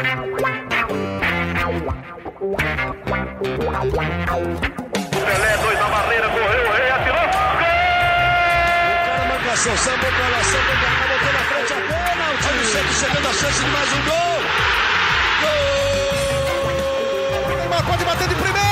Pelé, dois na barreira, correu, o rei atirou. O cara marcação, sambou pra lá, sambou pra cá, botou na frente a. Olha o Santos chegando a chance de mais um gol. Gol! Neymar pode bater de primeira.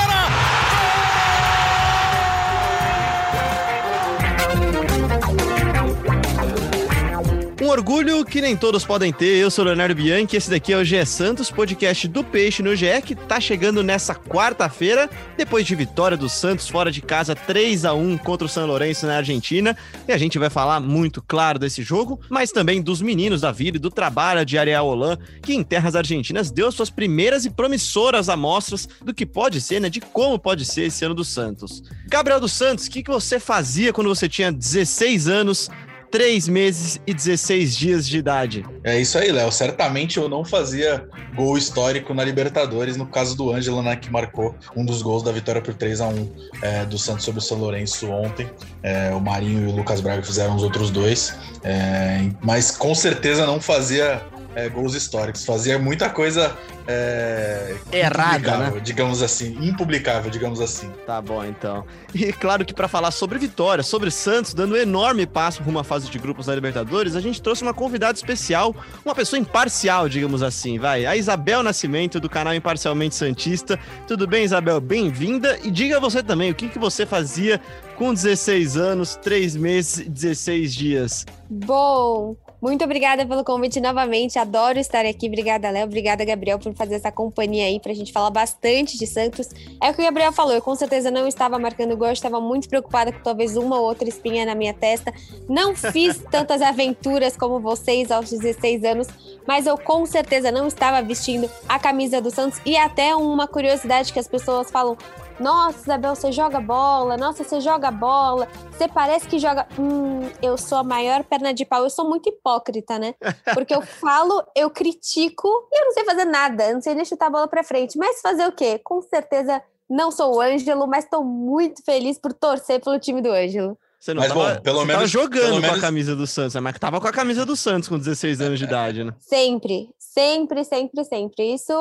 Orgulho que nem todos podem ter. Eu sou Leonardo Bianchi, esse daqui é o GE Santos, podcast do Peixe no GE, que tá chegando nessa quarta-feira, depois de vitória do Santos fora de casa 3 a 1 contra o São Lourenço na Argentina. E a gente vai falar muito, claro, desse jogo, mas também dos meninos da vida e do trabalho de Ariel Holan, que em terras argentinas deu suas primeiras e promissoras amostras do que pode ser, né? De como pode ser esse ano do Santos. Gabriel dos Santos, o que, que você fazia quando você tinha 16 anos 3 meses e 16 dias de idade. É isso aí, Léo. Certamente eu não fazia gol histórico na Libertadores, no caso do Ângelo, né, que marcou um dos gols da vitória por 3 a 1 é, do Santos sobre o São Lourenço ontem. É, o Marinho e o Lucas Braga fizeram os outros dois. É, mas com certeza não fazia é, gols históricos. Fazia muita coisa é, errada, né? digamos assim, impublicável, digamos assim. Tá bom, então. E claro que para falar sobre vitória, sobre Santos, dando um enorme passo rumo à fase de grupos da Libertadores, a gente trouxe uma convidada especial, uma pessoa imparcial, digamos assim, vai. A Isabel Nascimento, do canal Imparcialmente Santista. Tudo bem, Isabel? Bem-vinda. E diga você também, o que, que você fazia com 16 anos, 3 meses e 16 dias? Bom, muito obrigada pelo convite novamente. Adoro estar aqui. Obrigada, Léo. Obrigada, Gabriel, por fazer essa companhia aí pra gente falar bastante de Santos. É o que o Gabriel falou. Eu com certeza não estava marcando gol, eu estava muito preocupada com talvez uma ou outra espinha na minha testa. Não fiz tantas aventuras como vocês aos 16 anos, mas eu com certeza não estava vestindo a camisa do Santos. E até uma curiosidade que as pessoas falam: nossa, Isabel, você joga bola. Nossa, você joga bola. Você parece que joga. Hum, eu sou a maior perna de pau. Eu sou muito hipócrita, né? Porque eu falo, eu critico e eu não sei fazer nada. Eu não sei nem chutar a bola pra frente. Mas fazer o quê? Com certeza não sou o Ângelo, mas estou muito feliz por torcer pelo time do Ângelo. Você não Mas, tava, bom, pelo você menos- tava jogando pelo com menos- a camisa do Santos, né? mas que tava com a camisa do Santos com 16 anos de idade, né? Sempre, sempre, sempre, sempre. Isso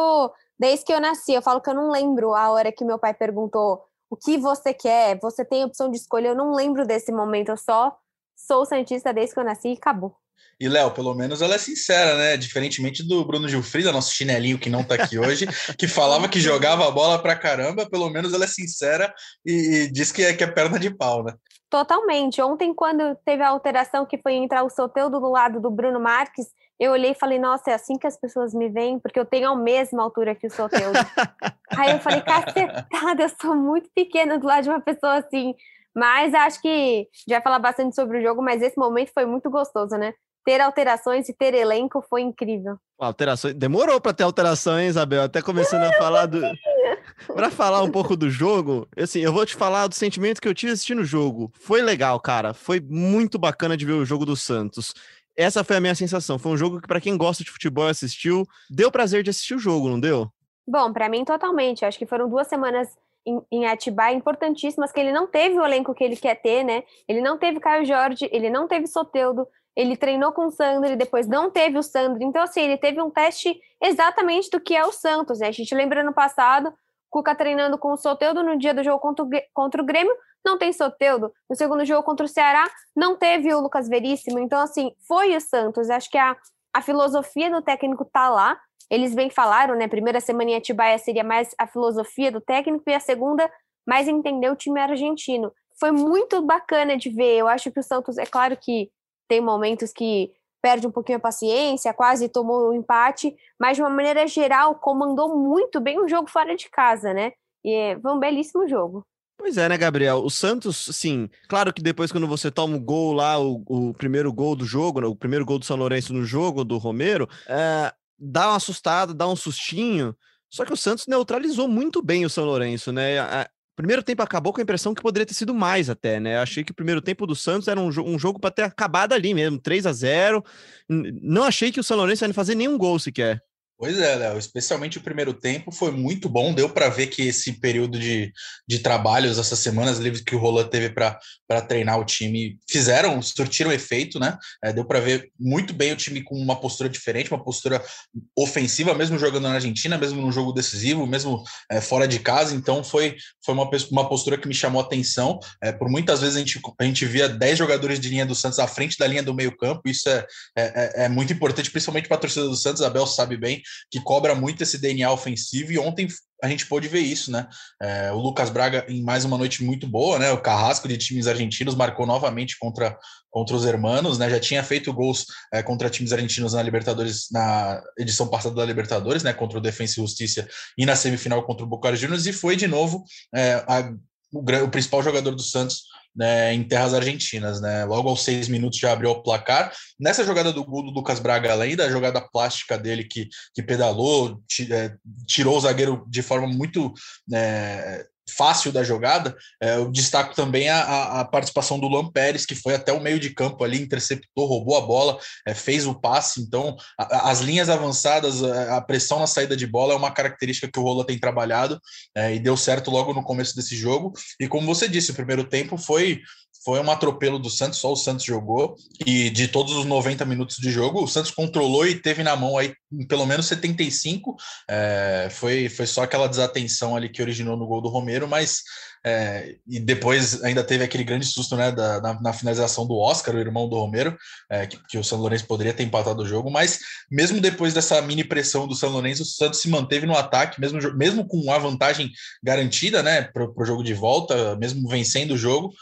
desde que eu nasci. Eu falo que eu não lembro a hora que meu pai perguntou o que você quer, você tem opção de escolha. Eu não lembro desse momento. Eu só sou Santista desde que eu nasci e acabou. E, Léo, pelo menos ela é sincera, né? Diferentemente do Bruno Gilfrida, nosso chinelinho que não tá aqui hoje, que falava que jogava a bola pra caramba, pelo menos ela é sincera e, e diz que é, que é perna de pau, né? Totalmente. Ontem, quando teve a alteração que foi entrar o Soteldo do lado do Bruno Marques, eu olhei e falei, nossa, é assim que as pessoas me veem, porque eu tenho a mesma altura que o Soteldo. Aí eu falei, cacetada, eu sou muito pequena do lado de uma pessoa assim. Mas acho que já vai falar bastante sobre o jogo, mas esse momento foi muito gostoso, né? Ter alterações e ter elenco foi incrível. Alterações. Demorou para ter alteração, hein, Isabel? Até começando a falar do. Para falar um pouco do jogo, assim, eu vou te falar do sentimento que eu tive assistindo o jogo. Foi legal, cara. Foi muito bacana de ver o jogo do Santos. Essa foi a minha sensação. Foi um jogo que, para quem gosta de futebol e assistiu, deu prazer de assistir o jogo, não deu? Bom, para mim, totalmente. Acho que foram duas semanas em, Atibaia importantíssimas, que ele não teve o elenco que ele quer ter, né? Ele não teve Caio Jorge, ele não teve Soteudo, ele treinou com o Sandro e depois não teve o Sandro. Então, assim, ele teve um teste exatamente do que é o Santos, né? A gente lembra no passado, Cuca treinando com o Soteudo no dia do jogo contra o Grêmio, não tem Soteudo. No segundo jogo contra o Ceará, não teve o Lucas Veríssimo. Então, assim, foi o Santos. Acho que a, a filosofia do técnico tá lá. Eles bem falaram, né? Primeira semana em Atibaia seria mais a filosofia do técnico e a segunda mais entender o time argentino. Foi muito bacana de ver. Eu acho que o Santos, é claro que tem momentos que perde um pouquinho a paciência, quase tomou o empate, mas de uma maneira geral comandou muito bem o jogo fora de casa, né? E é, foi um belíssimo jogo. Pois é, né, Gabriel? O Santos, sim, claro que depois, quando você toma o gol lá, o, o primeiro gol do jogo, né, o primeiro gol do São Lourenço no jogo, do Romero, é, dá uma assustada, dá um sustinho. Só que o Santos neutralizou muito bem o São Lourenço, né? A- primeiro tempo acabou com a impressão que poderia ter sido mais até, né? Achei que o primeiro tempo do Santos era um, jo- um jogo para ter acabado ali mesmo, 3 a 0 N- Não achei que o São Lourenço ia fazer nenhum gol sequer. Pois é, Léo, especialmente o primeiro tempo foi muito bom. Deu para ver que esse período de, de trabalhos, essas semanas livres que o Roland teve para treinar o time, fizeram, surtiram efeito, né? É, deu para ver muito bem o time com uma postura diferente, uma postura ofensiva, mesmo jogando na Argentina, mesmo num jogo decisivo, mesmo é, fora de casa. Então foi, foi uma, uma postura que me chamou a atenção. É, por muitas vezes a gente, a gente via 10 jogadores de linha do Santos à frente da linha do meio-campo. Isso é, é, é, é muito importante, principalmente para a torcida do Santos. Abel sabe bem que cobra muito esse DNA ofensivo, e ontem a gente pôde ver isso, né? É, o Lucas Braga, em mais uma noite muito boa, né? O Carrasco de times argentinos marcou novamente contra, contra os hermanos, né? Já tinha feito gols é, contra times argentinos na Libertadores, na edição passada da Libertadores, né? Contra o Defensa e Justiça e na semifinal contra o Boca Juniors, e foi de novo é, a, o, o principal jogador do Santos né, em terras argentinas, né? Logo aos seis minutos já abriu o placar. Nessa jogada do gol do Lucas Braga, além da jogada plástica dele que, que pedalou, é, tirou o zagueiro de forma muito é, fácil da jogada, é, eu destaco também a, a, participação do Luan Pérez, que foi até o meio de campo ali, interceptou, roubou a bola, é, fez o passe. Então, a, as linhas avançadas, a, a, pressão na saída de bola é uma característica que o Rola tem trabalhado é, e deu certo logo no começo desse jogo. E como você disse, o primeiro tempo foi foi um atropelo do Santos, só o Santos jogou. E de todos os 90 minutos de jogo, o Santos controlou e teve na mão aí pelo menos 75. É, foi, foi só aquela desatenção ali que originou no gol do Romero, mas é, e depois ainda teve aquele grande susto né, da, na, na finalização do Oscar, o irmão do Romero, é, que, que, o São Lourenço poderia ter empatado o jogo, mas mesmo depois dessa mini pressão do São Lourenço, o Santos se manteve no ataque, mesmo, mesmo com a vantagem garantida né, para o jogo de volta, mesmo vencendo o jogo,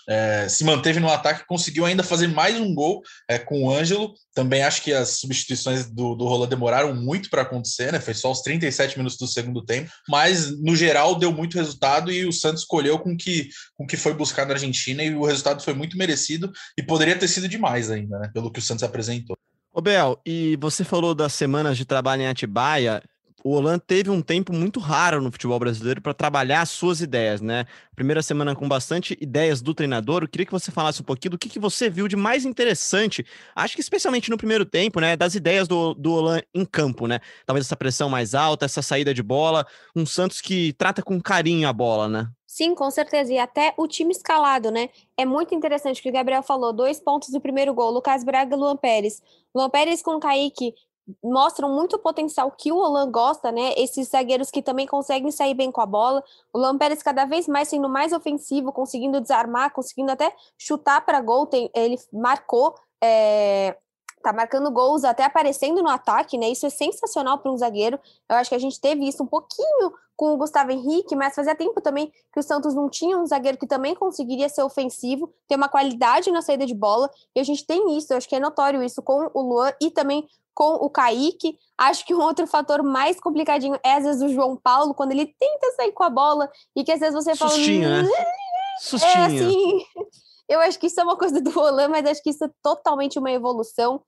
se manteve no ataque, conseguiu ainda fazer mais um gol com o Ângelo. Também acho que as substituições do, do Rola demoraram muito para acontecer, né? Foi só os 37 minutos do segundo tempo, mas no geral deu muito resultado e o Santos escolheu com que, com que foi buscar na Argentina e o resultado foi muito merecido e poderia ter sido demais ainda, né? Pelo que o Santos apresentou. Ô Bel, e você falou das semanas de trabalho em Atibaia o Holan teve um tempo muito raro no futebol brasileiro para trabalhar as suas ideias, né? Primeira semana com bastante ideias do treinador. Eu queria que você falasse um pouquinho do que, que você viu de mais interessante, acho que especialmente no primeiro tempo, né? Das ideias do, do Holan em campo, né? Talvez essa pressão mais alta, essa saída de bola, um Santos que trata com carinho a bola, né? Sim, com certeza. E até o time escalado, né? É muito interessante o que o Gabriel falou. Dois pontos do primeiro gol, Lucas Braga e Luan Pérez. Luan Pérez com o Kaique mostram muito o potencial que o Olan gosta, né? Esses zagueiros que também conseguem sair bem com a bola. O Luan Pérez cada vez mais sendo mais ofensivo, conseguindo desarmar, conseguindo até chutar para gol. Tem, ele marcou, é, tá marcando gols até aparecendo no ataque, né? Isso é sensacional para um zagueiro. Eu acho que a gente teve isso um pouquinho com o Gustavo Henrique, mas fazia tempo também que o Santos não tinha um zagueiro que também conseguiria ser ofensivo, ter uma qualidade na saída de bola, e a gente tem isso, eu acho que é notório isso com o Luan e também com o Kaique. Acho que um outro fator mais complicadinho é, às vezes, o João Paulo, quando ele tenta sair com a bola e que às vezes você fala. Sustinho, né? É, Sustinho. É assim. Eu acho que isso é uma coisa do Roland, mas acho que isso é totalmente uma evolução.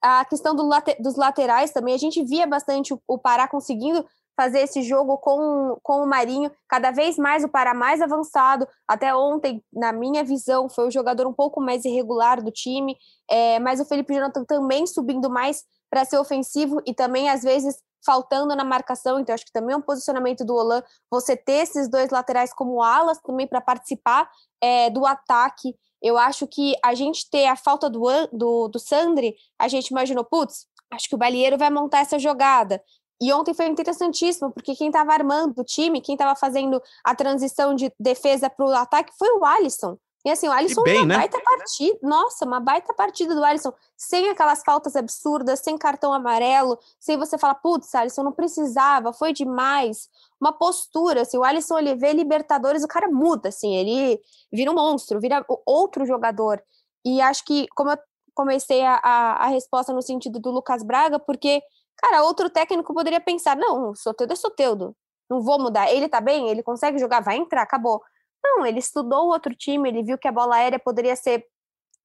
A questão do late dos laterais também, a gente via bastante o, o Pará conseguindo fazer esse jogo com, com o Marinho, cada vez mais o Pará mais avançado. Até ontem, na minha visão, foi o jogador um pouco mais irregular do time, é, mas o Felipe Jonathan também subindo mais para ser ofensivo e também, às vezes, faltando na marcação. Então, acho que também é um posicionamento do Olan você ter esses dois laterais como alas também para participar é, do ataque. Eu acho que a gente ter a falta do, do, do Sandri, a gente imaginou, putz, acho que o Balieiro vai montar essa jogada. E ontem foi interessantíssimo, porque quem estava armando o time, quem estava fazendo a transição de defesa para o ataque foi o Alisson. E assim, o Alisson bem, uma né? baita partida. Nossa, uma baita partida do Alisson. Sem aquelas faltas absurdas, sem cartão amarelo, sem você falar, putz, Alisson não precisava, foi demais. Uma postura, assim, o Alisson ele vê Libertadores, o cara muda, assim, ele vira um monstro, vira outro jogador. E acho que, como eu comecei a, a, a resposta no sentido do Lucas Braga, porque, cara, outro técnico poderia pensar, não, Soteudo é Soteudo, não vou mudar. Ele tá bem, ele consegue jogar, vai entrar, acabou. Não, ele estudou o outro time, ele viu que a bola aérea poderia ser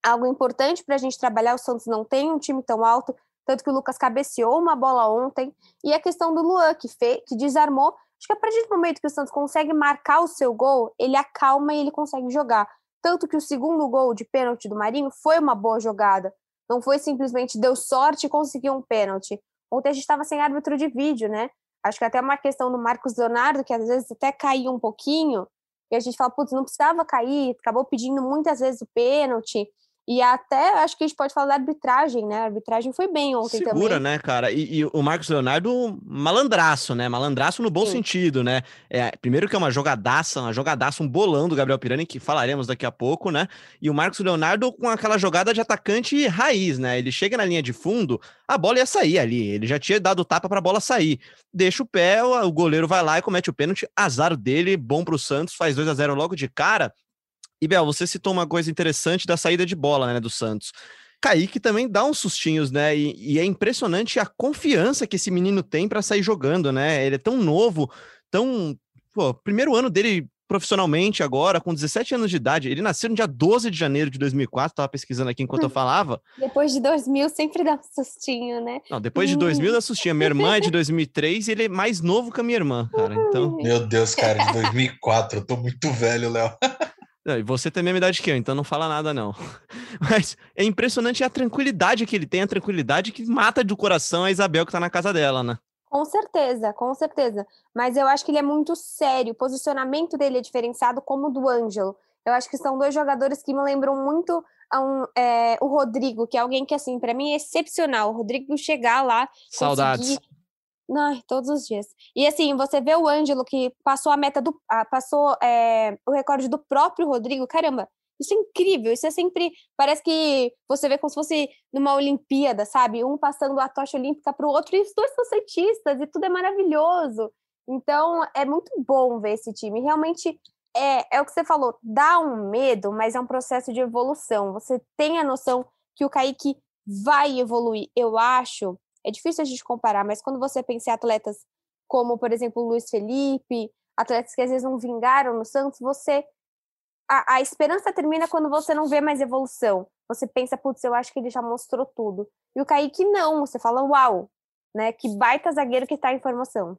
algo importante para a gente trabalhar. O Santos não tem um time tão alto, tanto que o Lucas cabeceou uma bola ontem. E a questão do Luan, que, fez, que desarmou. Acho que a partir do momento que o Santos consegue marcar o seu gol, ele acalma e ele consegue jogar. Tanto que o segundo gol de pênalti do Marinho foi uma boa jogada. Não foi simplesmente deu sorte e conseguiu um pênalti. Ontem a gente estava sem árbitro de vídeo, né? Acho que até uma questão do Marcos Leonardo, que às vezes até caiu um pouquinho, e a gente fala, putz, não precisava cair, acabou pedindo muitas vezes o pênalti. E até acho que a gente pode falar da arbitragem, né? A arbitragem foi bem ontem Segura, também. né, cara? E, e, o Marcos Leonardo, malandraço, né? Malandraço no bom Sim. sentido, né? É, primeiro que é uma jogadaça, uma jogadaça, um bolão do Gabriel Pirani, que falaremos daqui a pouco, né? E o Marcos Leonardo com aquela jogada de atacante raiz, né? Ele chega na linha de fundo, a bola ia sair ali. Ele já tinha dado tapa para a bola sair. Deixa o pé, o goleiro vai lá e comete o pênalti. Azar dele, bom para o Santos, faz 2 a 0 logo de cara. E Bel, você citou uma coisa interessante da saída de bola, né, do Santos. Kaique também dá uns sustinhos, né? E, e é impressionante a confiança que esse menino tem para sair jogando, né? Ele é tão novo, tão. Pô, primeiro ano dele profissionalmente agora, com 17 anos de idade. Ele nasceu no dia 12 de janeiro de 2004, tava pesquisando aqui enquanto eu falava. Depois de 2000 sempre dá um sustinho, né? Não, depois de 2000 dá sustinho. Minha irmã é de 2003 e ele é mais novo que a minha irmã, cara. Então... Meu Deus, cara, de 2004. Eu tô muito velho, Léo. E você tem a mesma idade que eu, então não fala nada, não. Mas é impressionante a tranquilidade que ele tem, a tranquilidade que mata do coração a Isabel que tá na casa dela, né? Com certeza, com certeza. Mas eu acho que ele é muito sério. O posicionamento dele é diferenciado como o do Ângelo. Eu acho que são dois jogadores que me lembram muito um, é, o Rodrigo, que é alguém que, assim, para mim é excepcional. O Rodrigo chegar lá. Saudades. Conseguir Ai, todos os dias. E assim, você vê o Ângelo que passou a meta do. Passou é, o recorde do próprio Rodrigo. Caramba, isso é incrível. Isso é sempre. Parece que você vê como se fosse numa Olimpíada, sabe? Um passando a tocha olímpica para o outro, e os dois são cientistas, e tudo é maravilhoso. Então, é muito bom ver esse time. Realmente, é, é o que você falou, dá um medo, mas é um processo de evolução. Você tem a noção que o Kaique vai evoluir. Eu acho é difícil a gente comparar, mas quando você pensa em atletas como, por exemplo, o Luiz Felipe, atletas que às vezes não vingaram no Santos, você. A, a esperança termina quando você não vê mais evolução. Você pensa, putz, eu acho que ele já mostrou tudo. E o Kaique não, você fala, uau, né? Que baita zagueiro que está em formação.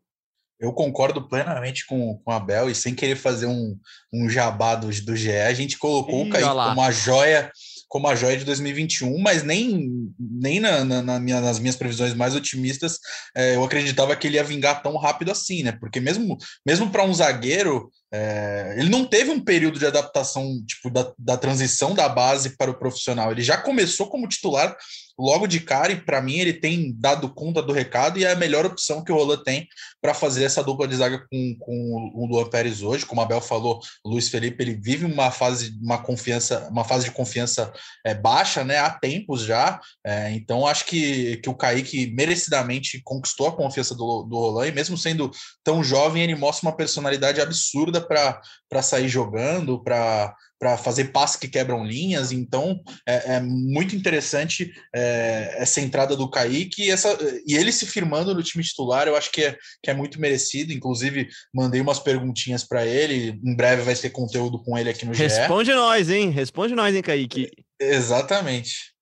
Eu concordo plenamente com, com a Bel e sem querer fazer um, um jabá do, do GE, a gente colocou Ih, o Kaique como uma joia como a joia de 2021, mas nem, nem na, na, na minha, nas minhas previsões mais otimistas é, eu acreditava que ele ia vingar tão rápido assim, né? Porque mesmo, mesmo para um zagueiro, é, ele não teve um período de adaptação tipo da, da transição da base para o profissional. Ele já começou como titular logo de cara, e para mim ele tem dado conta do recado e é a melhor opção que o Roland tem para fazer essa dupla de zaga com, com o Luan Pérez hoje. Como a Bel falou, o Luiz Felipe ele vive uma fase, uma confiança, uma fase de confiança é, baixa, né? Há tempos já. É, então acho que, que o Kaique merecidamente conquistou a confiança do, do Roland, e mesmo sendo tão jovem, ele mostra uma personalidade absurda para sair jogando, para para fazer passes que quebram linhas, então é, é muito interessante é, essa entrada do Kaique e, essa, e ele se firmando no time titular, eu acho que é, que é muito merecido, inclusive mandei umas perguntinhas para ele, em breve vai ter conteúdo com ele aqui no GE. Responde nós, hein? Responde nós, hein, Kaique? Exatamente.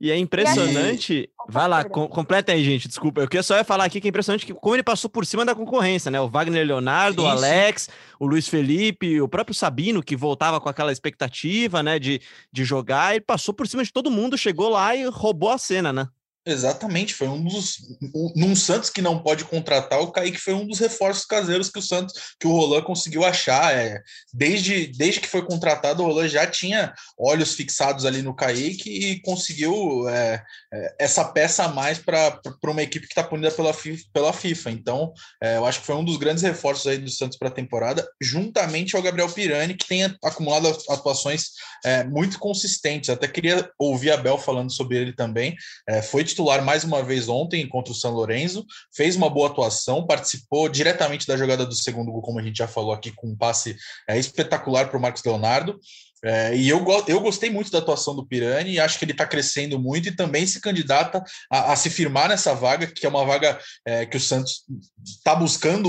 E é impressionante. Vai lá, com, completa aí, gente. Desculpa. Eu queria só falar aqui que é impressionante que, como ele passou por cima da concorrência, né? O Wagner Leonardo, Isso. o Alex, o Luiz Felipe, o próprio Sabino, que voltava com aquela expectativa, né, de, de jogar, ele passou por cima de todo mundo, chegou lá e roubou a cena, né? Exatamente, foi um dos. Um, num Santos que não pode contratar, o Kaique foi um dos reforços caseiros que o Santos, que o Roland conseguiu achar. É, desde, desde que foi contratado, o Roland já tinha olhos fixados ali no Kaique e conseguiu é, é, essa peça a mais para uma equipe que está punida pela pela FIFA. Então, é, eu acho que foi um dos grandes reforços aí do Santos para a temporada, juntamente ao Gabriel Pirani, que tem acumulado atuações é, muito consistentes. Até queria ouvir a Bel falando sobre ele também. É, foi titular mais uma vez ontem contra o São Lourenço, fez uma boa atuação, participou diretamente da jogada do segundo gol, como a gente já falou aqui, com um passe é, espetacular para o Marcos Leonardo. É, e eu, eu gostei muito da atuação do Pirani acho que ele está crescendo muito e também se candidata a, a, se firmar nessa vaga, que é uma vaga é, que o Santos está buscando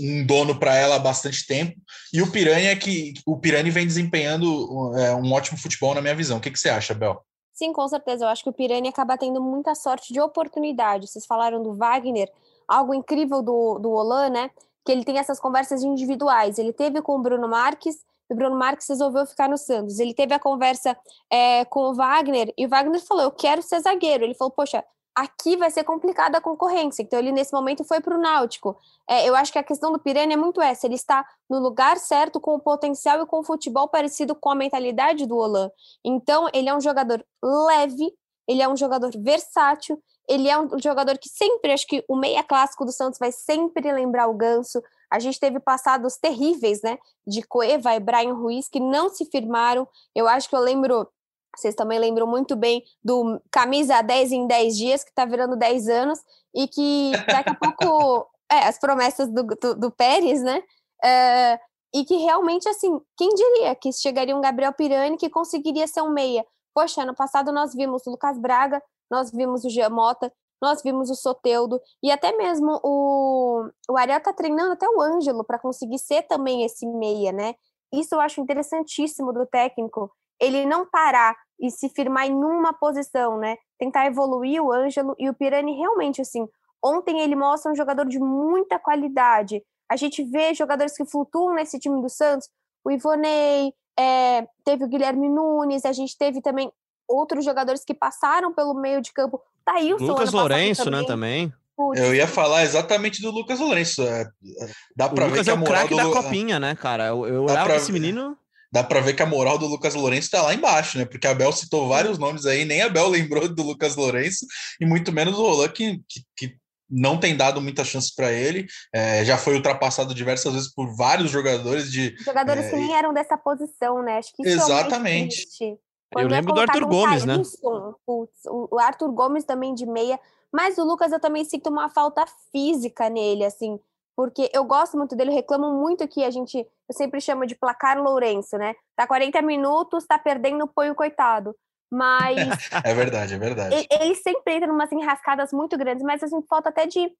um dono para ela há bastante tempo. E o Pirani é que o Pirani vem desempenhando é, um ótimo futebol na minha visão. O que, que você acha, Bel? Sim, com certeza. Eu acho que o Pirani acaba tendo muita sorte de oportunidade. Vocês falaram do Wagner, algo incrível do, do Olan, né? Que ele tem essas conversas individuais. Ele teve com o Bruno Marques e o Bruno Marques resolveu ficar no Santos. Ele teve a conversa é, com o Wagner e o Wagner falou: Eu quero ser zagueiro. Ele falou: Poxa, aqui vai ser complicada a concorrência. Então, ele nesse momento foi para o Náutico. É, eu acho que a questão do Pirani é muito essa: ele está no lugar certo, com o potencial e com o futebol parecido com a mentalidade do Olan. Então, ele é um jogador leve, ele é um jogador versátil, ele é um jogador que sempre, acho que o meia clássico do Santos vai sempre lembrar o Ganso. A gente teve passados terríveis, né? De Cueva e Brian Ruiz, que não se firmaram. Eu acho que eu lembro vocês também lembram muito bem do camisa 10 em 10 dias, que está virando 10 anos, e que daqui a pouco. é, as promessas do, do, do Pérez, né? É, e que realmente, assim, quem diria que chegaria um Gabriel Pirani que conseguiria ser um meia? Poxa, ano passado nós vimos o Lucas Braga, nós vimos o Giamota, nós vimos o Soteudo, e até mesmo o, o Ariel tá treinando até o Ângelo para conseguir ser também esse meia, né? Isso eu acho interessantíssimo do técnico, ele não parar e se firmar em uma posição, né? Tentar evoluir o Ângelo e o Pirani realmente assim. Ontem ele mostra um jogador de muita qualidade. A gente vê jogadores que flutuam nesse time do Santos. O Ivonei, é, teve o Guilherme Nunes, a gente teve também outros jogadores que passaram pelo meio de campo. Thailson, Lucas Lourenço, também. né, também. Putz. Eu ia falar exatamente do Lucas Lourenço. É, dá pra o ver Lucas que é o craque da copinha, né, cara? Eu, eu olhava pra... esse menino dá para ver que a moral do Lucas Lourenço está lá embaixo, né? Porque a Bel citou vários nomes aí, nem a Bel lembrou do Lucas Lourenço, e muito menos o Roland, que, que, que não tem dado muitas chances para ele, é, já foi ultrapassado diversas vezes por vários jogadores de. Jogadores é, que nem eram dessa posição, né? Acho que isso Exatamente. É eu é lembro do Arthur Gomes, né? Putz, o Arthur Gomes também de meia, mas o Lucas eu também sinto uma falta física nele, assim porque eu gosto muito dele, reclamo muito que a gente, eu sempre chamo de placar Lourenço, né? Tá 40 minutos, tá perdendo, põe o coitado. Mas. é verdade, é verdade. Ele, ele sempre entra em umas enrascadas muito grandes, mas assim, falta até de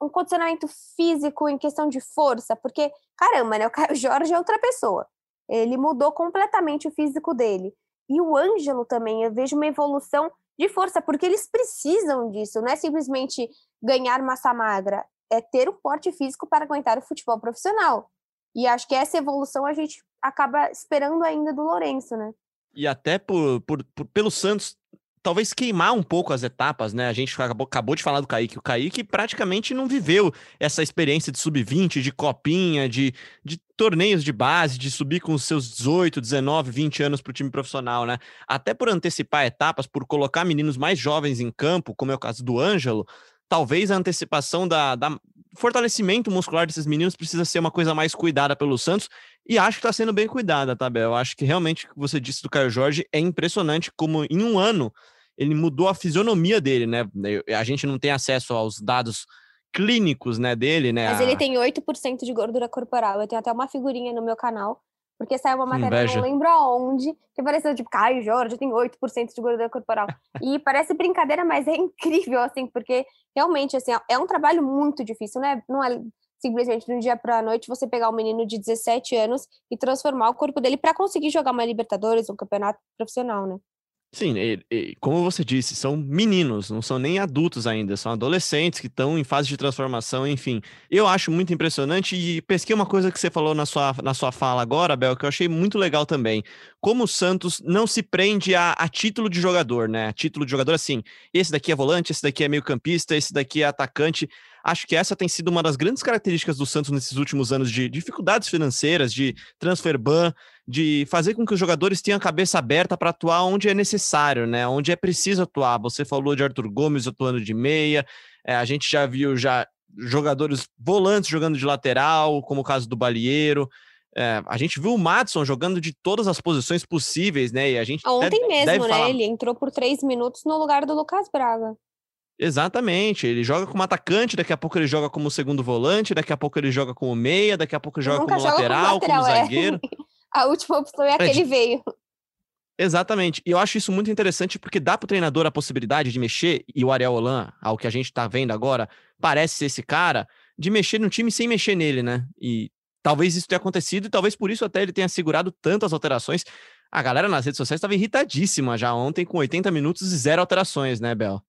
um condicionamento físico em questão de força, porque, caramba, né? O Jorge é outra pessoa. Ele mudou completamente o físico dele. E o Ângelo também, eu vejo uma evolução de força, porque eles precisam disso, não é simplesmente ganhar massa magra, é ter o porte físico para aguentar o futebol profissional. E acho que essa evolução a gente acaba esperando ainda do Lourenço, né? E até por, por, por pelo Santos talvez queimar um pouco as etapas, né? A gente acabou, acabou de falar do Kaique. O Kaique praticamente não viveu essa experiência de sub-20, de copinha, de, de torneios de base, de subir com os seus 18, 19, 20 anos para o time profissional, né? Até por antecipar etapas, por colocar meninos mais jovens em campo, como é o caso do Ângelo, talvez a antecipação da, da, fortalecimento muscular desses meninos precisa ser uma coisa mais cuidada pelo Santos e acho que está sendo bem cuidada, tá, Bel? Eu acho que realmente o que você disse do Caio Jorge é impressionante como em um ano ele mudou a fisionomia dele, né? A gente não tem acesso aos dados clínicos, né, dele, né? Mas ele tem 8% de gordura corporal. Eu tenho até uma figurinha no meu canal porque saiu uma matéria, Inveja. não lembro aonde, que pareceu tipo, Caio Jorge tem 8% de gordura corporal. e parece brincadeira, mas é incrível, assim, porque realmente, assim, é um trabalho muito difícil, né? Não é simplesmente de um dia para a noite você pegar um menino de 17 anos e transformar o corpo dele para conseguir jogar uma Libertadores, um campeonato profissional, né? Sim, e, e, como você disse, são meninos, não são nem adultos ainda, são adolescentes que estão em fase de transformação, enfim. Eu acho muito impressionante e pesquei uma coisa que você falou na sua, na sua fala agora, Bel, que eu achei muito legal também. Como o Santos não se prende a, a título de jogador, né? A título de jogador, assim, esse daqui é volante, esse daqui é meio campista, esse daqui é atacante. Acho que essa tem sido uma das grandes características do Santos nesses últimos anos de dificuldades financeiras, de transfer ban, de fazer com que os jogadores tenham a cabeça aberta para atuar onde é necessário, né? Onde é preciso atuar. Você falou de Arthur Gomes atuando de meia, é, a gente já viu já jogadores volantes jogando de lateral, como o caso do Balieiro. É, a gente viu o Madison jogando de todas as posições possíveis, né? E a gente ontem mesmo, né? Falar... Ele entrou por três minutos no lugar do Lucas Braga. Exatamente, ele joga como atacante, daqui a pouco ele joga como segundo volante, daqui a pouco ele joga como meia, daqui a pouco ele joga como joga lateral, como, lateral, como é. zagueiro. a última opção é a que ele veio. Exatamente. E eu acho isso muito interessante porque dá para o treinador a possibilidade de mexer, e o Ariel Holan, ao que a gente está vendo agora, parece ser esse cara, de mexer no time sem mexer nele, né? E talvez isso tenha acontecido, e talvez por isso até ele tenha segurado tantas alterações. A galera nas redes sociais estava irritadíssima já ontem, com 80 minutos e zero alterações, né, Bel?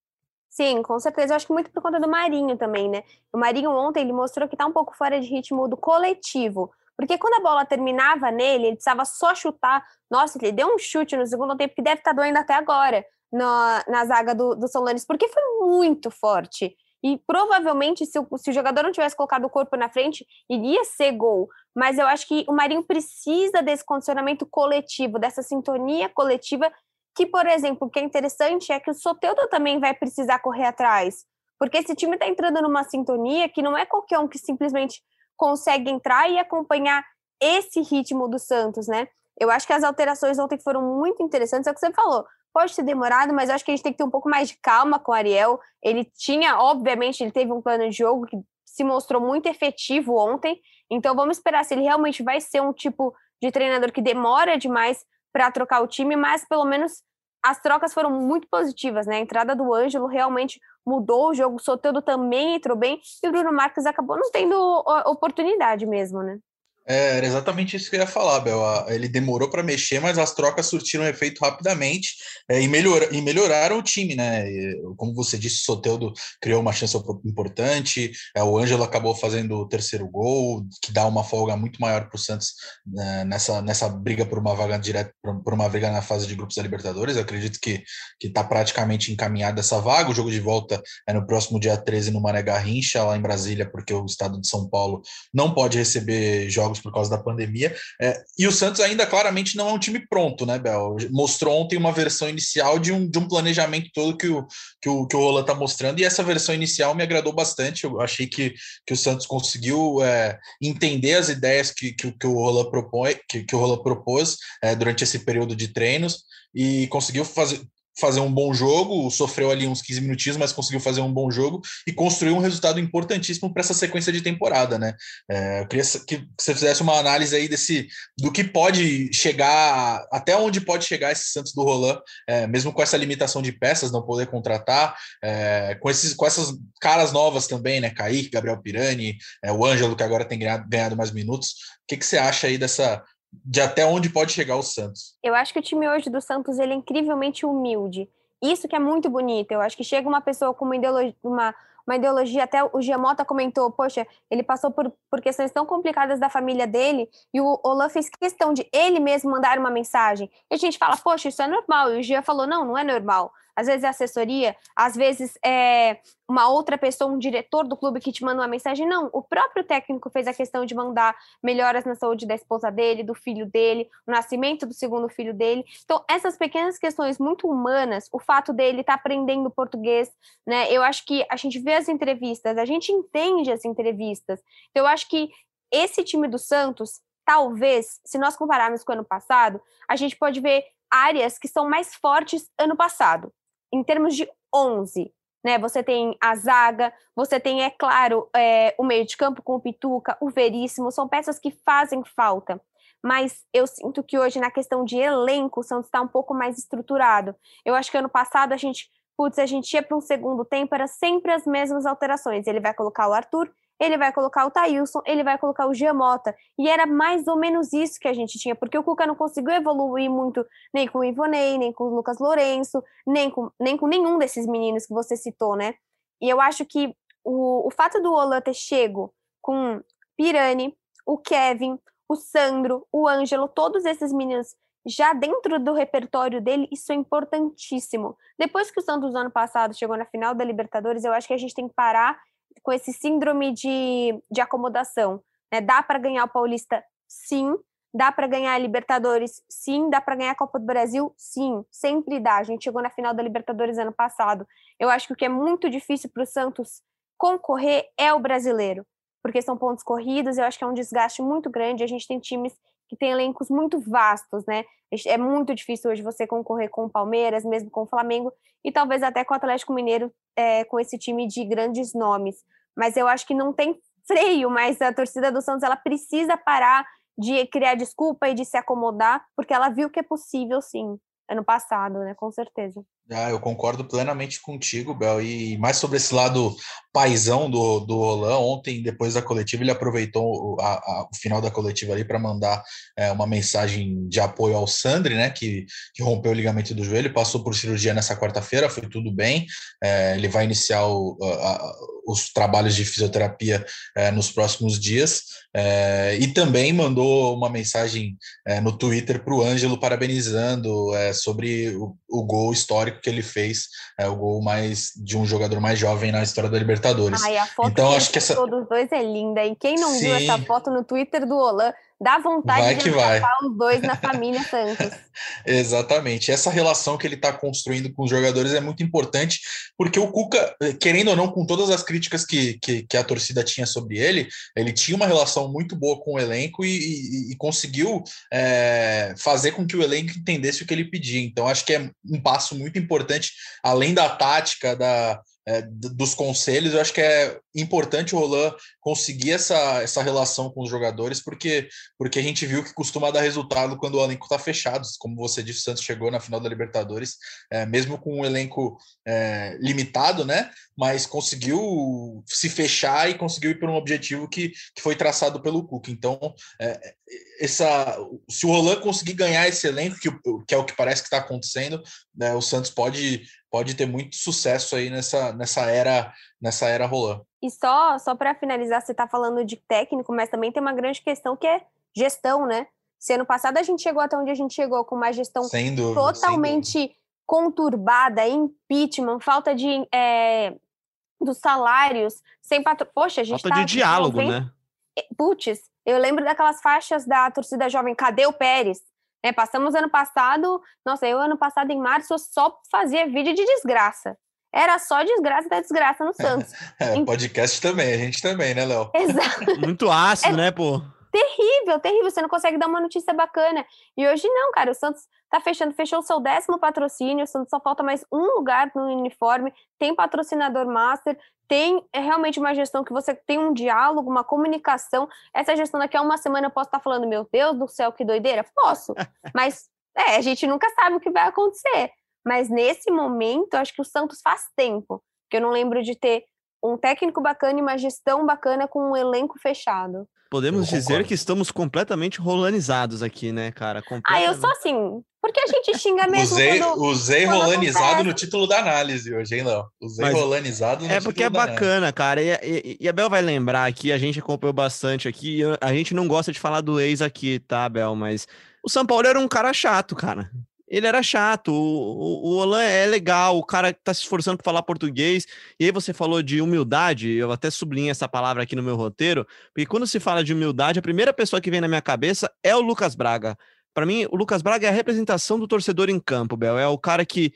Sim, com certeza. Eu acho que muito por conta do Marinho também, né? O Marinho ontem ele mostrou que tá um pouco fora de ritmo do coletivo. Porque quando a bola terminava nele, ele precisava só chutar. Nossa, ele deu um chute no segundo tempo que deve estar tá doendo até agora. na, na zaga do, do Solanes, porque foi muito forte. E provavelmente, se o, se o jogador não tivesse colocado o corpo na frente, iria ser gol. Mas eu acho que o Marinho precisa desse condicionamento coletivo, dessa sintonia coletiva, que, por exemplo, o que é interessante é que o Soteudo também vai precisar correr atrás. Porque esse time está entrando numa sintonia que não é qualquer um que simplesmente consegue entrar e acompanhar esse ritmo do Santos, né? Eu acho que as alterações ontem foram muito interessantes, é o que você falou. Pode ter demorado, mas eu acho que a gente tem que ter um pouco mais de calma com o Ariel. Ele tinha, obviamente, ele teve um plano de jogo que se mostrou muito efetivo ontem. Então vamos esperar se ele realmente vai ser um tipo de treinador que demora demais para trocar o time, mas pelo menos as trocas foram muito positivas, né? A entrada do Ângelo realmente mudou o jogo, o Soteldo também entrou bem e o Bruno Marques acabou não tendo oportunidade mesmo, né? É, era exatamente isso que eu ia falar, Bel. Ele demorou para mexer, mas as trocas surtiram efeito rapidamente é, e, melhor, e melhoraram o time, né? E, como você disse, o Soteldo criou uma chance importante, é, o Ângelo acabou fazendo o terceiro gol, que dá uma folga muito maior para o Santos né, nessa, nessa briga por uma vaga direta, por uma briga na fase de grupos da Libertadores. Eu acredito que está praticamente encaminhada essa vaga. O jogo de volta é no próximo dia 13 no Mané Garrincha, lá em Brasília, porque o estado de São Paulo não pode receber jogos jogos por causa da pandemia. É, e o Santos ainda claramente não é um time pronto, né, Bel? Mostrou ontem uma versão inicial de um, de um planejamento todo que o, que o, que o Roland está mostrando, e essa versão inicial me agradou bastante. Eu achei que, que o Santos conseguiu é, entender as ideias que, que, que o Roland propõe, que, que o Roland propôs é, durante esse período de treinos e conseguiu fazer, fazer um bom jogo, sofreu ali uns 15 minutinhos, mas conseguiu fazer um bom jogo e construiu um resultado importantíssimo para essa sequência de temporada, né? É, eu queria que você fizesse uma análise aí desse do que pode chegar, até onde pode chegar esse Santos do Roland, é, mesmo com essa limitação de peças, não poder contratar, é, com, esses, com essas caras novas também, né? Kaique, Gabriel Pirani, é, o Ângelo, que agora tem ganhado, mais minutos. O que, que você acha aí dessa, de até onde pode chegar o Santos. Eu acho que o time hoje do Santos ele é incrivelmente humilde. Isso que é muito bonito. Eu acho que chega uma pessoa com uma ideologia, uma, uma ideologia até o Giamota comentou, poxa, ele passou por, por questões tão complicadas da família dele e o Olan fez questão de ele mesmo mandar uma mensagem. E a gente fala, poxa, isso é normal. E o Gia falou, não, não é normal às vezes é assessoria, às vezes é uma outra pessoa, um diretor do clube que te manda uma mensagem. Não, o próprio técnico fez a questão de mandar melhoras na saúde da esposa dele, do filho dele, o nascimento do segundo filho dele. Então, essas pequenas questões muito humanas, o fato dele estar tá aprendendo português, né? Eu acho que a gente vê as entrevistas, a gente entende as entrevistas. Então, eu acho que esse time do Santos, talvez, se nós compararmos com o ano passado, a gente pode ver áreas que são mais fortes ano passado em termos de 11, né? Você tem a zaga, você tem, é claro, é, o meio de campo com o Pituca, o Veríssimo, são peças que fazem falta. Mas eu sinto que hoje, na questão de elenco, o Santos está um pouco mais estruturado. Eu acho que ano passado a gente, putz, a gente ia para um segundo tempo, era sempre as mesmas alterações. Ele vai colocar o Arthur, ele vai colocar o Thailson, ele vai colocar o Giamota. E era mais ou menos isso que a gente tinha, porque o Cuca não conseguiu evoluir muito nem com o Ivonei, nem com o Lucas Lourenço, nem com, nem com nenhum desses meninos que você citou, né? E eu acho que o, o fato do Olan ter chego com Pirani, o Kevin, o Sandro, o Ângelo, todos esses meninos já dentro do repertório dele, isso é importantíssimo. Depois que o Santos ano passado chegou na final da Libertadores, eu acho que a gente tem que parar com esse síndrome de, de acomodação. Né? Dá para ganhar o Paulista? Sim. Dá para ganhar a Libertadores? Sim. Dá para ganhar a Copa do Brasil? Sim. Sempre dá. A gente chegou na final da Libertadores ano passado. Eu acho que o que é muito difícil para o Santos concorrer é o brasileiro, porque são pontos corridos. Eu acho que é um desgaste muito grande. A gente tem times que têm elencos muito vastos, né? É muito difícil hoje você concorrer com o Palmeiras, mesmo com o Flamengo, e talvez até com o Atlético Mineiro, é, com esse time de grandes nomes. Mas eu acho que não tem freio, mas a torcida do Santos ela precisa parar de criar desculpa e de se acomodar, porque ela viu que é possível sim, ano passado, né? Com certeza. Ah, eu concordo plenamente contigo, Bel. E mais sobre esse lado paisão do, do Roland, ontem, depois da coletiva, ele aproveitou a, a, o final da coletiva ali para mandar é, uma mensagem de apoio ao Sandri, né? Que, que rompeu o ligamento do joelho, passou por cirurgia nessa quarta-feira, foi tudo bem. É, ele vai iniciar o, a, os trabalhos de fisioterapia é, nos próximos dias. É, e também mandou uma mensagem é, no Twitter para o Ângelo parabenizando é, sobre o, o gol histórico histórico que ele fez, é o gol mais de um jogador mais jovem na história da Libertadores. Ai, a foto então que acho que essa dos dois é linda. E quem não Sim. viu essa foto no Twitter do Olan, dá vontade Vai de abraçar os dois na família Santos. Exatamente. Essa relação que ele está construindo com os jogadores é muito importante, porque o Cuca, querendo ou não, com todas as críticas que, que, que a torcida tinha sobre ele, ele tinha uma relação muito boa com o elenco e, e- e conseguiu é, fazer com que o elenco entendesse o que ele pedia. Então, acho que é um passo muito importante, além da tática, da, é, dos conselhos, eu acho que é importante o Roland conseguir essa, essa relação com os jogadores, porque porque a gente viu que costuma dar resultado quando o elenco está fechado. Como você disse, o Santos chegou na final da Libertadores, é, mesmo com um elenco é, limitado, né? Mas conseguiu se fechar e conseguiu ir para um objetivo que, que foi traçado pelo Cuca. Então, é, essa, se o Roland conseguir ganhar esse elenco, que, que é o que parece que está acontecendo, né, o Santos pode, pode ter muito sucesso aí nessa, nessa era nessa era Roland. E só, só para finalizar, você está falando de técnico, mas também tem uma grande questão que é gestão, né? Se ano passado a gente chegou até onde a gente chegou com uma gestão Sem dúvida. sem dúvida. totalmente conturbada, impeachment, falta de é, dos salários, sem patro... Poxa, a gente Falta tá de diálogo, 90 né? Putz, eu lembro daquelas faixas da torcida jovem, cadê o Pérez? Né, passamos ano passado, nossa, eu ano passado em março só fazia vídeo de desgraça. Era só desgraça da desgraça no Santos. É, podcast também, a gente também, né, Léo? Exato. Muito ácido, É- né, pô? terrível, terrível. Você não consegue dar uma notícia bacana. E hoje não, cara. O Santos tá fechando, fechou o seu décimo patrocínio. O Santos só falta mais um lugar no uniforme. Tem patrocinador master. Tem é, realmente uma gestão que você tem um diálogo, uma comunicação. Essa gestão daqui a uma semana eu posso estar falando, meu Deus do céu, que doideira. Posso. Mas é, a gente nunca sabe o que vai acontecer. Mas nesse momento, acho que o Santos faz tempo. Que eu não lembro de ter um técnico bacana e uma gestão bacana com um elenco fechado. Podemos dizer que estamos completamente rolanizados aqui, né, cara? Ah, eu sou assim. Porque a gente xinga mesmo Usei, quando... usei quando rolanizado acontece. no título da análise hoje, hein, Léo? Usei Mas rolanizado no É título porque é análise. bacana, cara. E, e, e a Bel vai lembrar aqui, a gente acompanhou bastante aqui. e A gente não gosta de falar do ex aqui, tá, Bel? Mas o São Paulo era um cara chato, cara. Ele era chato. O, o, o é legal, o cara tá se esforçando para falar português. E aí você falou de humildade, eu até sublinho essa palavra aqui no meu roteiro, porque quando se fala de humildade, a primeira pessoa que vem na minha cabeça é o Lucas Braga. Para mim, o Lucas Braga é a representação do torcedor em campo, Bel. É o cara que,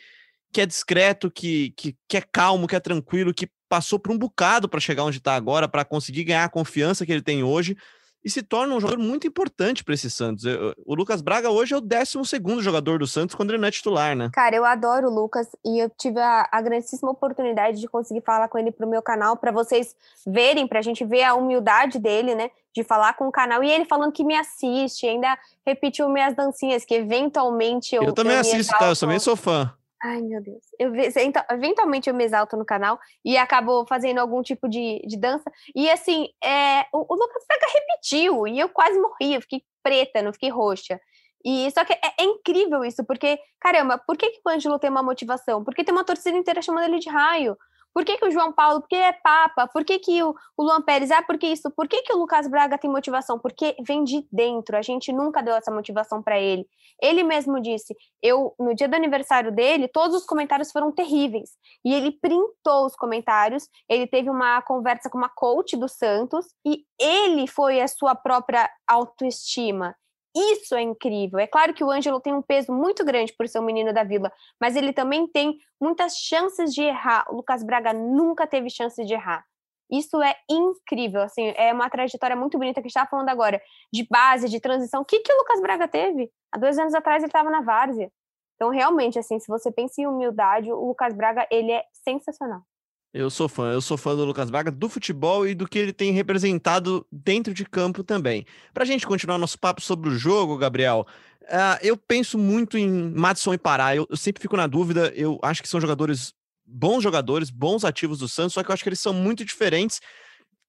que é discreto, que, que, que é calmo, que é tranquilo, que passou por um bocado para chegar onde está agora, para conseguir ganhar a confiança que ele tem hoje e se torna um jogador muito importante para esse Santos. Eu- O Lucas Braga hoje é o 12 jogador do Santos quando ele não é titular, né? Cara, eu adoro o Lucas e eu tive a, a grandíssima oportunidade de conseguir falar com ele pro meu canal, para vocês verem, pra gente ver a humildade dele, né? De falar com o canal. E ele falando que me assiste, ainda repetiu minhas dancinhas, que eventualmente eu. Eu, também assisto, tá? Eu também sou fã. Ai, meu Deus. Eu, ve- eventualmente eu me exalto no canal e acabo fazendo algum tipo de, de dança. E assim, é, o, o Lucas Braga repetiu e eu quase morri, eu fiquei preta, não fiquei roxa. E só que é, é incrível isso, porque, caramba, por que, que o Ângelo tem uma motivação? Porque tem uma torcida inteira chamando ele de raio. Por que, que o João Paulo? Porque é Papa? Por que, que o, o Luan Pérez? Ah, por que isso? Por que, que o Lucas Braga tem motivação? Porque vem de dentro. A gente nunca deu essa motivação para ele. Ele mesmo disse: eu, no dia do aniversário dele, todos os comentários foram terríveis. E ele printou os comentários, ele teve uma conversa com uma coach do Santos, e ele foi a sua própria autoestima. Isso é incrível. É claro que o Ângelo tem um peso muito grande por ser um menino da vila, mas ele também tem muitas chances de errar. O Lucas Braga nunca teve chance de errar. Isso é incrível, assim, é uma trajetória muito bonita que a gente estava falando agora, de base, de transição. O que, que o Lucas Braga teve? Há dois anos atrás ele estava na várzea. Então, realmente, assim, se você pensa em humildade, o Lucas Braga, ele é sensacional. Eu sou fã, eu sou fã do Lucas Braga, do futebol e do que ele tem representado dentro de campo também. Pra gente continuar nosso papo sobre o jogo, Gabriel, ah, eu penso muito em Madison e Pará. Eu, eu sempre fico na dúvida, eu acho que são jogadores, bons jogadores, bons ativos do Santos, só que eu acho que eles são muito diferentes.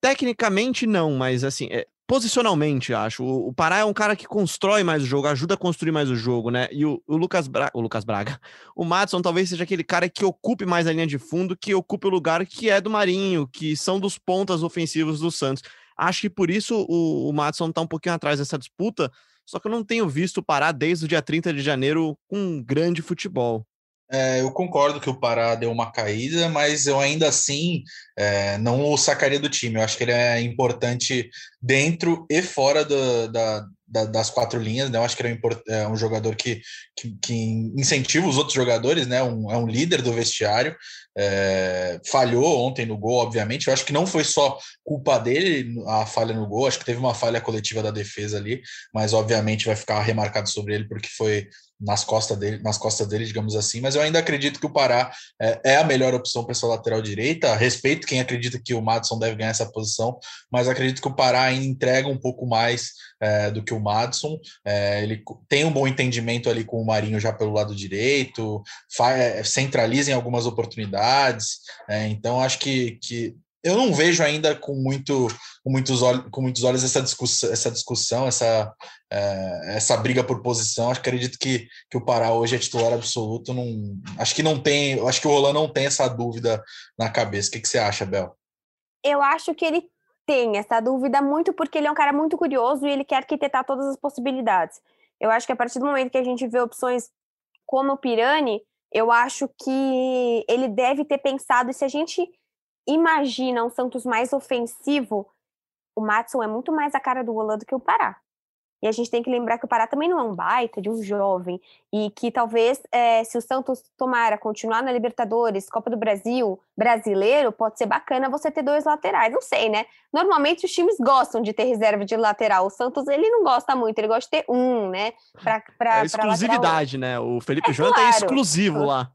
Tecnicamente, não, mas assim, é, posicionalmente, acho. O, Pará é um cara que constrói mais o jogo, ajuda a construir mais o jogo, né? E o, o Lucas Braga, o Lucas Braga, o Madison talvez seja aquele cara que ocupe mais a linha de fundo, que ocupe o lugar que é do Marinho, que são dos pontas ofensivos do Santos. Acho que por isso o, o Madison tá um pouquinho atrás dessa disputa, só que eu não tenho visto o Pará desde o dia 30 de janeiro com um grande futebol. É, eu concordo que o Pará deu uma caída, mas eu ainda assim é, não o sacaria do time. Eu acho que ele é importante dentro e fora do, da, da, das quatro linhas. Né? Eu acho que ele é um, é um jogador que, que, que, incentiva os outros jogadores, né? Um, é um líder do vestiário. É, falhou ontem no gol, obviamente. Eu acho que não foi só culpa dele a falha no gol. Acho que teve uma falha coletiva da defesa ali, mas obviamente vai ficar remarcado sobre ele porque foi nas costas dele, nas costas dele, digamos assim, mas eu ainda acredito que o Pará é, é a melhor opção para essa lateral direita. Respeito quem acredita que o Madison deve ganhar essa posição, mas acredito que o Pará ainda entrega um pouco mais é, do que o Madison. É, ele tem um bom entendimento ali com o Marinho já pelo lado direito, é, centraliza em algumas oportunidades. É, então acho que, que eu não vejo ainda com muito com muitos olhos, com muitos olhos essa discussão, essa discussão, essa, é, essa briga por posição. Acho que acredito que, que o Pará hoje é titular absoluto. Não, acho que não tem, acho que o Roland não tem essa dúvida na cabeça. O que, que você acha, Bel? Eu acho que ele tem essa dúvida muito porque ele é um cara muito curioso e ele quer arquitetar todas as possibilidades. Eu acho que a partir do momento que a gente vê opções como o Pirani, eu acho que ele deve ter pensado, e se a gente imagina um Santos mais ofensivo, o Matson é muito mais a cara do Roland do que o Pará. E a gente tem que lembrar que o Pará também não é um baita de um jovem. E que talvez, é, se o Santos tomara continuar na Libertadores, Copa do Brasil, brasileiro, pode ser bacana você ter dois laterais. Não sei, né? Normalmente os times gostam de ter reserva de lateral. O Santos, ele não gosta muito, ele gosta de ter um, né? Pra, pra, é exclusividade, né? O Felipe é, Jonathan é claro. é exclusivo lá.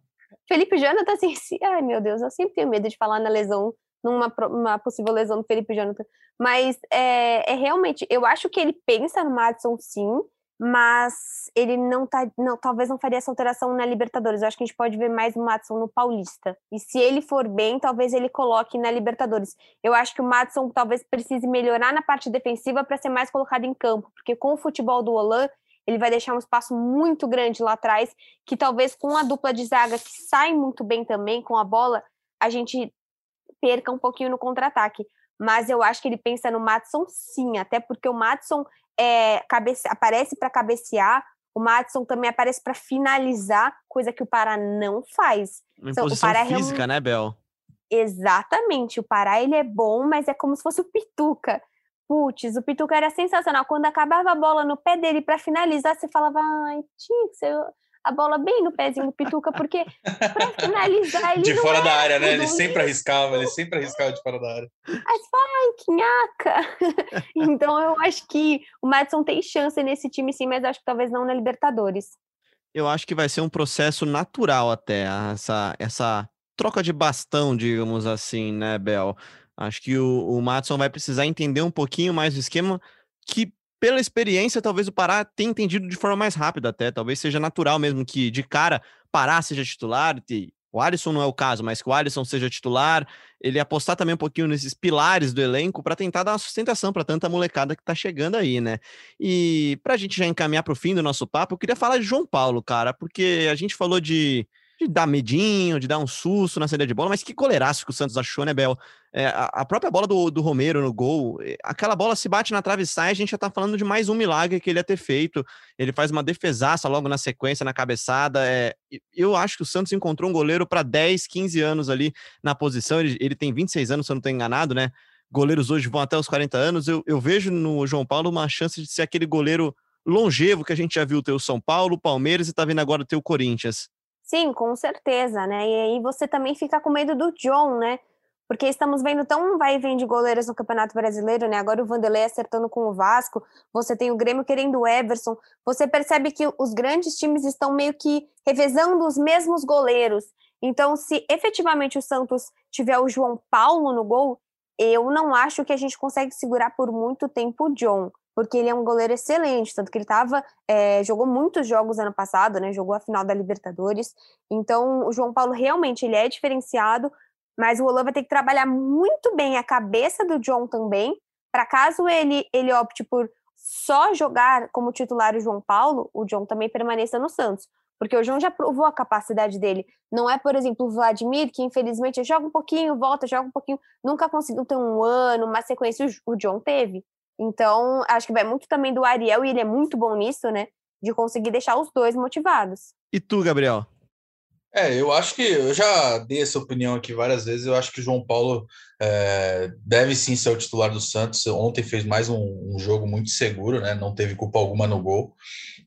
Felipe Jonathan, assim, ai meu Deus, eu sempre tenho medo de falar na lesão numa possível lesão do Felipe Jonathan. Mas é, é, realmente, eu acho que ele pensa no Madison sim, mas ele não tá. Não, talvez não faria essa alteração na Libertadores. Eu acho que a gente pode ver mais o Madison no Paulista. E se ele for bem, talvez ele coloque na Libertadores. Eu acho que o Madison talvez precise melhorar na parte defensiva para ser mais colocado em campo, porque com o futebol do Olan, ele vai deixar um espaço muito grande lá atrás, que talvez com a dupla de zaga que sai muito bem também com a bola, a gente perca um pouquinho no contra-ataque. Mas eu acho que ele pensa no Matson sim, até porque o Matson é, cabece... aparece para cabecear, o Matson também aparece para finalizar, coisa que o Pará não faz. Uma então, o Pará é física, é um... né, Bel? Exatamente. O Pará ele é bom, mas é como se fosse o Pituca. Putz, o Pituca era sensacional. Quando acabava a bola no pé dele para finalizar, você falava, ai, tinha que ser a bola bem no pezinho do Pituca, porque para finalizar ele. De fora da área, né? Ele sempre arriscava, ele sempre arriscava de fora da área. Aí você fala, ai, que nhaca! então eu acho que o Madison tem chance nesse time sim, mas acho que talvez não na Libertadores. Eu acho que vai ser um processo natural até, essa, essa troca de bastão, digamos assim, né, Bel? Acho que o, o Matson vai precisar entender um pouquinho mais do esquema que pela experiência, talvez o Pará tenha entendido de forma mais rápida até. Talvez seja natural mesmo que de cara Pará seja titular. O Alisson não é o caso, mas que o Alisson seja titular. Ele apostar também um pouquinho nesses pilares do elenco para tentar dar uma sustentação para tanta molecada que está chegando aí, né? E para a gente já encaminhar para o fim do nosso papo, eu queria falar de João Paulo, cara, porque a gente falou de de dar medinho, de dar um susto na saída de bola, mas que goleiraço que o Santos achou, né, Bel? É, a, própria bola do, do Romero no gol, é, aquela bola se bate na trave e sai, a gente já tá falando de mais um milagre que ele ia ter feito. Ele faz uma defesaça logo na sequência, na cabeçada. É, eu acho que o Santos encontrou um goleiro para 10, 15 anos ali na posição. Ele, ele tem 26 anos, se eu não estou enganado, né? Goleiros hoje vão até os 40 anos. Eu, eu vejo no João Paulo uma chance de ser aquele goleiro longevo que a gente já viu ter o São Paulo, Palmeiras e tá vendo agora ter o Corinthians. Sim, com certeza, né? E aí você também fica com medo do John, né? Porque estamos vendo tão vai e vem de goleiros no Campeonato Brasileiro, né? Agora o Vanderlei acertando com o Vasco, você tem o Grêmio querendo o Everson. Você percebe que os grandes times estão meio que revezando os mesmos goleiros. Então, se efetivamente o Santos tiver o João Paulo no gol, eu não acho que a gente consegue segurar por muito tempo o John porque ele é um goleiro excelente, tanto que ele tava, é, jogou muitos jogos ano passado, né? Jogou a final da Libertadores. Então, o João Paulo realmente ele é diferenciado, mas o Olan vai ter que trabalhar muito bem a cabeça do John também, para caso ele ele opte por só jogar como titular o João Paulo, o John também permaneça no Santos. Porque o João já provou a capacidade dele. Não é, por exemplo, o Vladimir, que infelizmente joga um pouquinho, volta, joga um pouquinho, nunca conseguiu ter um ano, uma sequência. O John teve. Então, acho que vai muito também do Ariel, e ele é muito bom nisso, né? De conseguir deixar os dois motivados. E tu, Gabriel? É, eu acho que eu já dei essa opinião aqui várias vezes. Eu acho que o João Paulo é, deve sim ser o titular do Santos. Ontem fez mais um, um jogo muito seguro, né? Não teve culpa alguma no gol.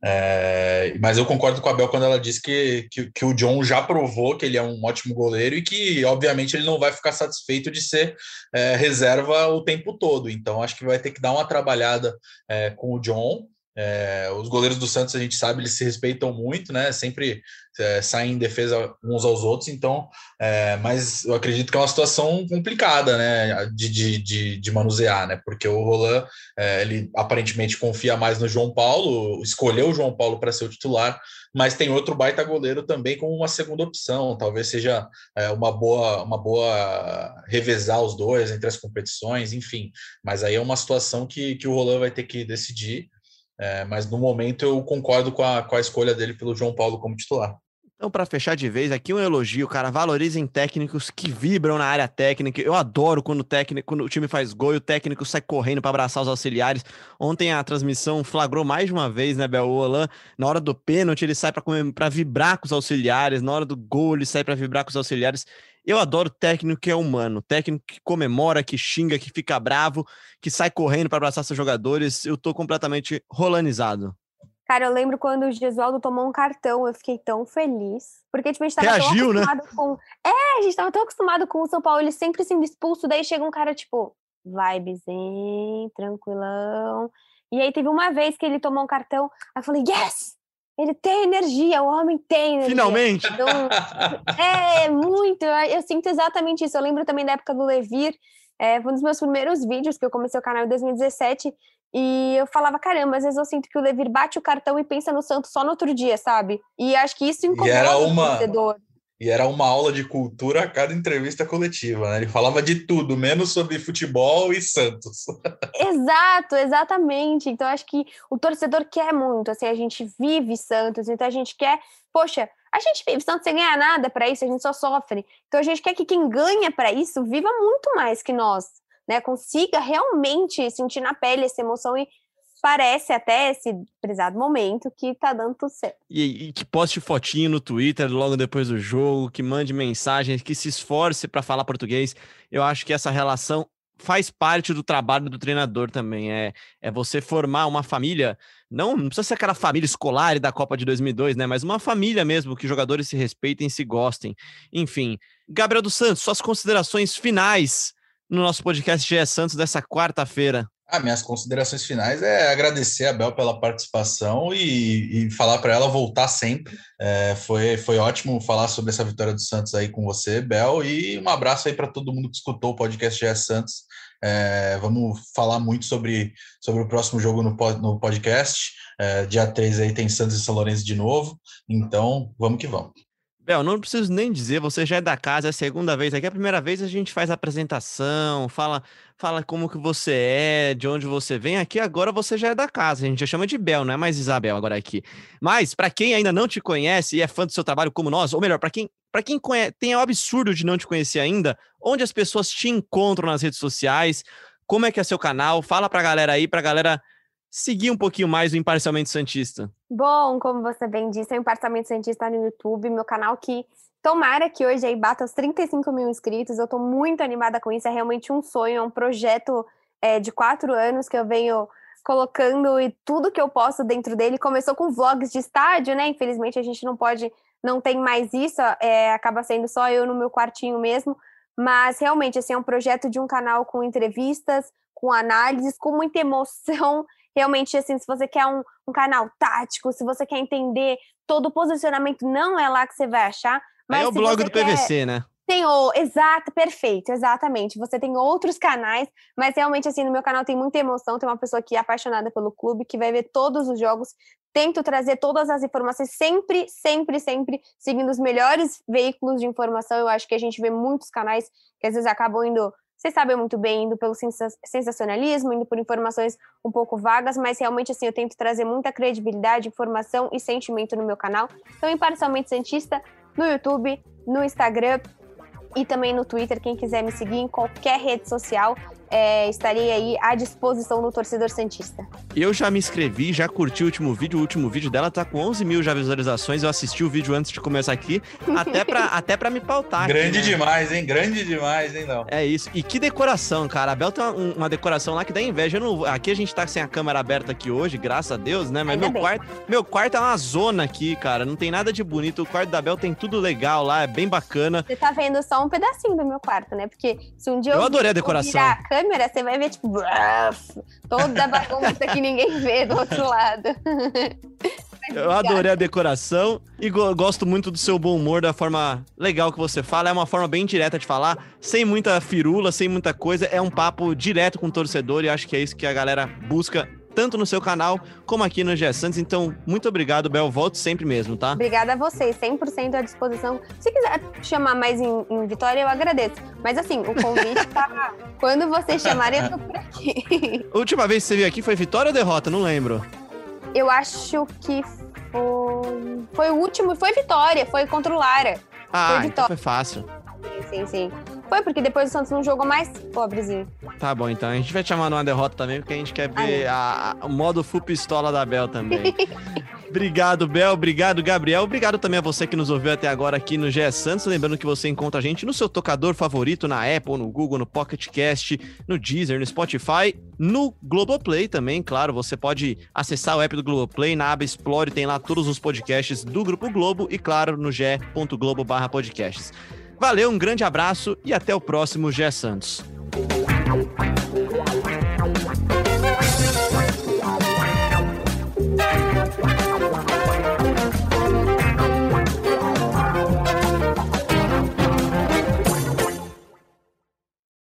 É, mas eu concordo com a Bel quando ela disse que, que, que, o John já provou que ele é um ótimo goleiro e que, obviamente, ele não vai ficar satisfeito de ser é, reserva o tempo todo. Então, acho que vai ter que dar uma trabalhada é, com o John. É, os goleiros do Santos, a gente sabe, eles se respeitam muito, né? Sempre é, saem em defesa uns aos outros, então, é, mas eu acredito que é uma situação complicada, né? De, de, de, de manusear, né? Porque o Roland, é, ele aparentemente confia mais no João Paulo, escolheu o João Paulo para ser o titular, mas tem outro baita goleiro também como uma segunda opção. Talvez seja é, uma boa, uma boa revezar os dois entre as competições, enfim. Mas aí é uma situação que, que o Roland vai ter que decidir. É, mas no momento eu concordo com a, com a escolha dele pelo João Paulo como titular. Então, para fechar de vez, aqui um elogio, cara. Valorizem técnicos que vibram na área técnica. Eu adoro quando o técnico, quando o time faz gol e o técnico sai correndo para abraçar os auxiliares. Ontem a transmissão flagrou mais de uma vez, né, Bel? O na hora do pênalti, ele sai para vibrar com os auxiliares. Na hora do gol, ele sai para vibrar com os auxiliares. Eu adoro técnico que é humano, técnico que comemora, que xinga, que fica bravo, que sai correndo para abraçar seus jogadores. Eu tô completamente rolanizado. Cara, eu lembro quando o Gesualdo tomou um cartão, eu fiquei tão feliz. Porque, tipo, a gente tava Reagiu, tão né? acostumado né? com. É, a gente tava tão acostumado com o São Paulo, ele sempre sendo expulso, daí chega um cara, tipo, vibe zen, tranquilão. E aí teve uma vez que ele tomou um cartão, aí eu falei, yes! Ele tem energia, o homem tem energia. Finalmente! Então, é, muito. Eu, eu, sinto exatamente isso. Eu lembro também da época do Levir. É, foi um dos meus primeiros vídeos que eu comecei o canal em 2017. E eu falava, caramba, às vezes eu sinto que o Levir bate o cartão e pensa no Santos só no outro dia, sabe? E acho que isso incomoda uma... o torcedor. E era uma aula de cultura a cada entrevista coletiva, né? Ele falava de tudo, menos sobre futebol e Santos. Exato, exatamente. Então, acho que o torcedor quer muito, assim, a gente vive Santos, então a gente quer, poxa, a gente vive Santos sem ganhar nada para isso, a gente só sofre. Então, a gente quer que quem ganha para isso viva muito mais que nós, né? Consiga realmente sentir na pele essa emoção e parece até esse prezado momento que tá dando tudo certo. E, e, que poste fotinho no Twitter logo depois do jogo, que mande mensagens, que se esforce para falar português. Eu acho que essa relação faz parte do trabalho do treinador também. É, é você formar uma família, não, não precisa ser aquela família escolar da Copa de 2002, né? Mas uma família mesmo, que jogadores se respeitem e se gostem. Enfim, Gabriel dos Santos, suas considerações finais no nosso podcast GE Santos dessa quarta-feira. Ah, minhas considerações finais é agradecer a Bel pela participação e, e falar para ela voltar sempre. É, foi, foi ótimo falar sobre essa vitória do Santos aí com você, Bel, e um abraço aí para todo mundo que escutou o podcast GS Santos. É, vamos falar muito sobre, sobre o próximo jogo no, no podcast. É, dia 3 aí tem Santos e São Lourenço de novo, então vamos que vamos. Bel, não preciso nem dizer, você já é da casa, é a segunda vez aqui, é a primeira vez a gente faz a apresentação, fala, fala como que você é, de onde você vem. Aqui agora você já é da casa, a gente já chama de Bel, não é mais Isabel agora aqui. Mas para quem ainda não te conhece e é fã do seu trabalho como nós, ou melhor, para quem para quem conhece, tem o absurdo de não te conhecer ainda, onde as pessoas te encontram nas redes sociais, como é que é seu canal? Fala pra galera aí, pra galera seguir um pouquinho mais o Imparcialmente Santista? Bom, como você bem disse, o Imparcialmente Santista no YouTube, meu canal que tomara que hoje aí bata os 35 mil inscritos. Eu tô muito animada com isso, é realmente um sonho, é um projeto é, de quatro anos que eu venho colocando e tudo que eu posso dentro dele. Começou com vlogs de estádio, né? Infelizmente a gente não pode, não tem mais isso, é, acaba sendo só eu no meu quartinho mesmo. Mas realmente, assim, é um projeto de um canal com entrevistas, com análises, com muita emoção realmente, assim, se você quer um, um canal tático, se você quer entender todo o posicionamento, não é lá que você vai achar. Mas é o blog do quer... PVC, né? Tem o, exato, perfeito, exatamente. Você tem outros canais, mas realmente assim, no meu canal tem muita emoção, tem uma pessoa que é apaixonada pelo clube, que vai ver todos os jogos. Tento trazer todas as informações, sempre, sempre, sempre seguindo os melhores veículos de informação. Eu acho que a gente vê muitos canais que às vezes acabam indo vocês sabem muito bem, indo pelo sensacionalismo, indo por informações um pouco vagas, mas realmente assim eu tento trazer muita credibilidade, informação e sentimento no meu canal. Então, imparcialmente cientista no YouTube, no Instagram e também no Twitter, quem quiser me seguir em qualquer rede social. É, estarei aí à disposição do torcedor Santista. Eu já me inscrevi, já curti o último vídeo. O último vídeo dela tá com 11 mil já visualizações. Eu assisti o vídeo antes de começar aqui, até pra, até pra me pautar. Grande aqui, né? demais, hein? Grande demais, hein, não? É isso. E que decoração, cara. A Bel tem uma, uma decoração lá que dá inveja. Eu não, aqui a gente tá sem a câmera aberta aqui hoje, graças a Deus, né? Mas Ainda meu bem. quarto, meu quarto é uma zona aqui, cara. Não tem nada de bonito. O quarto da Bel tem tudo legal lá, é bem bacana. Você tá vendo só um pedacinho do meu quarto, né? Porque se um dia Eu eu, adorei a decoração. virar a câmera, você vai ver, tipo, braf, toda a bagunça que ninguém vê do outro lado. Eu adorei a decoração e go- gosto muito do seu bom humor, da forma legal que você fala. É uma forma bem direta de falar, sem muita firula, sem muita coisa. É um papo direto com o torcedor e acho que é isso que a galera busca, tanto no seu canal como aqui no GE Santos. Então, muito obrigado, Bel. Volto sempre mesmo, tá? Obrigada a vocês, 100% à disposição. Se quiser chamar mais em, em Vitória, eu agradeço. Mas assim, o convite tá. Quando vocês chamarem, eu tô por aqui. Última vez que você veio aqui foi vitória ou derrota? Não lembro. Eu acho que foi. Foi o último, foi Vitória, foi contra o Lara. Ah, Foi então vitória. foi fácil. Sim, sim. Foi porque depois o Santos não jogou mais, pobrezinho. Tá bom, então. A gente vai te chamar numa derrota também, porque a gente quer ver a- a- o modo full pistola da Bel também. Obrigado, Bel. Obrigado, Gabriel. Obrigado também a você que nos ouviu até agora aqui no GE Santos. Lembrando que você encontra a gente no seu tocador favorito, na Apple, no Google, no Pocket Cast, no Deezer, no Spotify, no Globoplay também, claro. Você pode acessar o app do Globoplay, na aba Explore tem lá todos os podcasts do Grupo Globo e, claro, no ge.globo podcasts. Valeu, um grande abraço e até o próximo Gé Santos.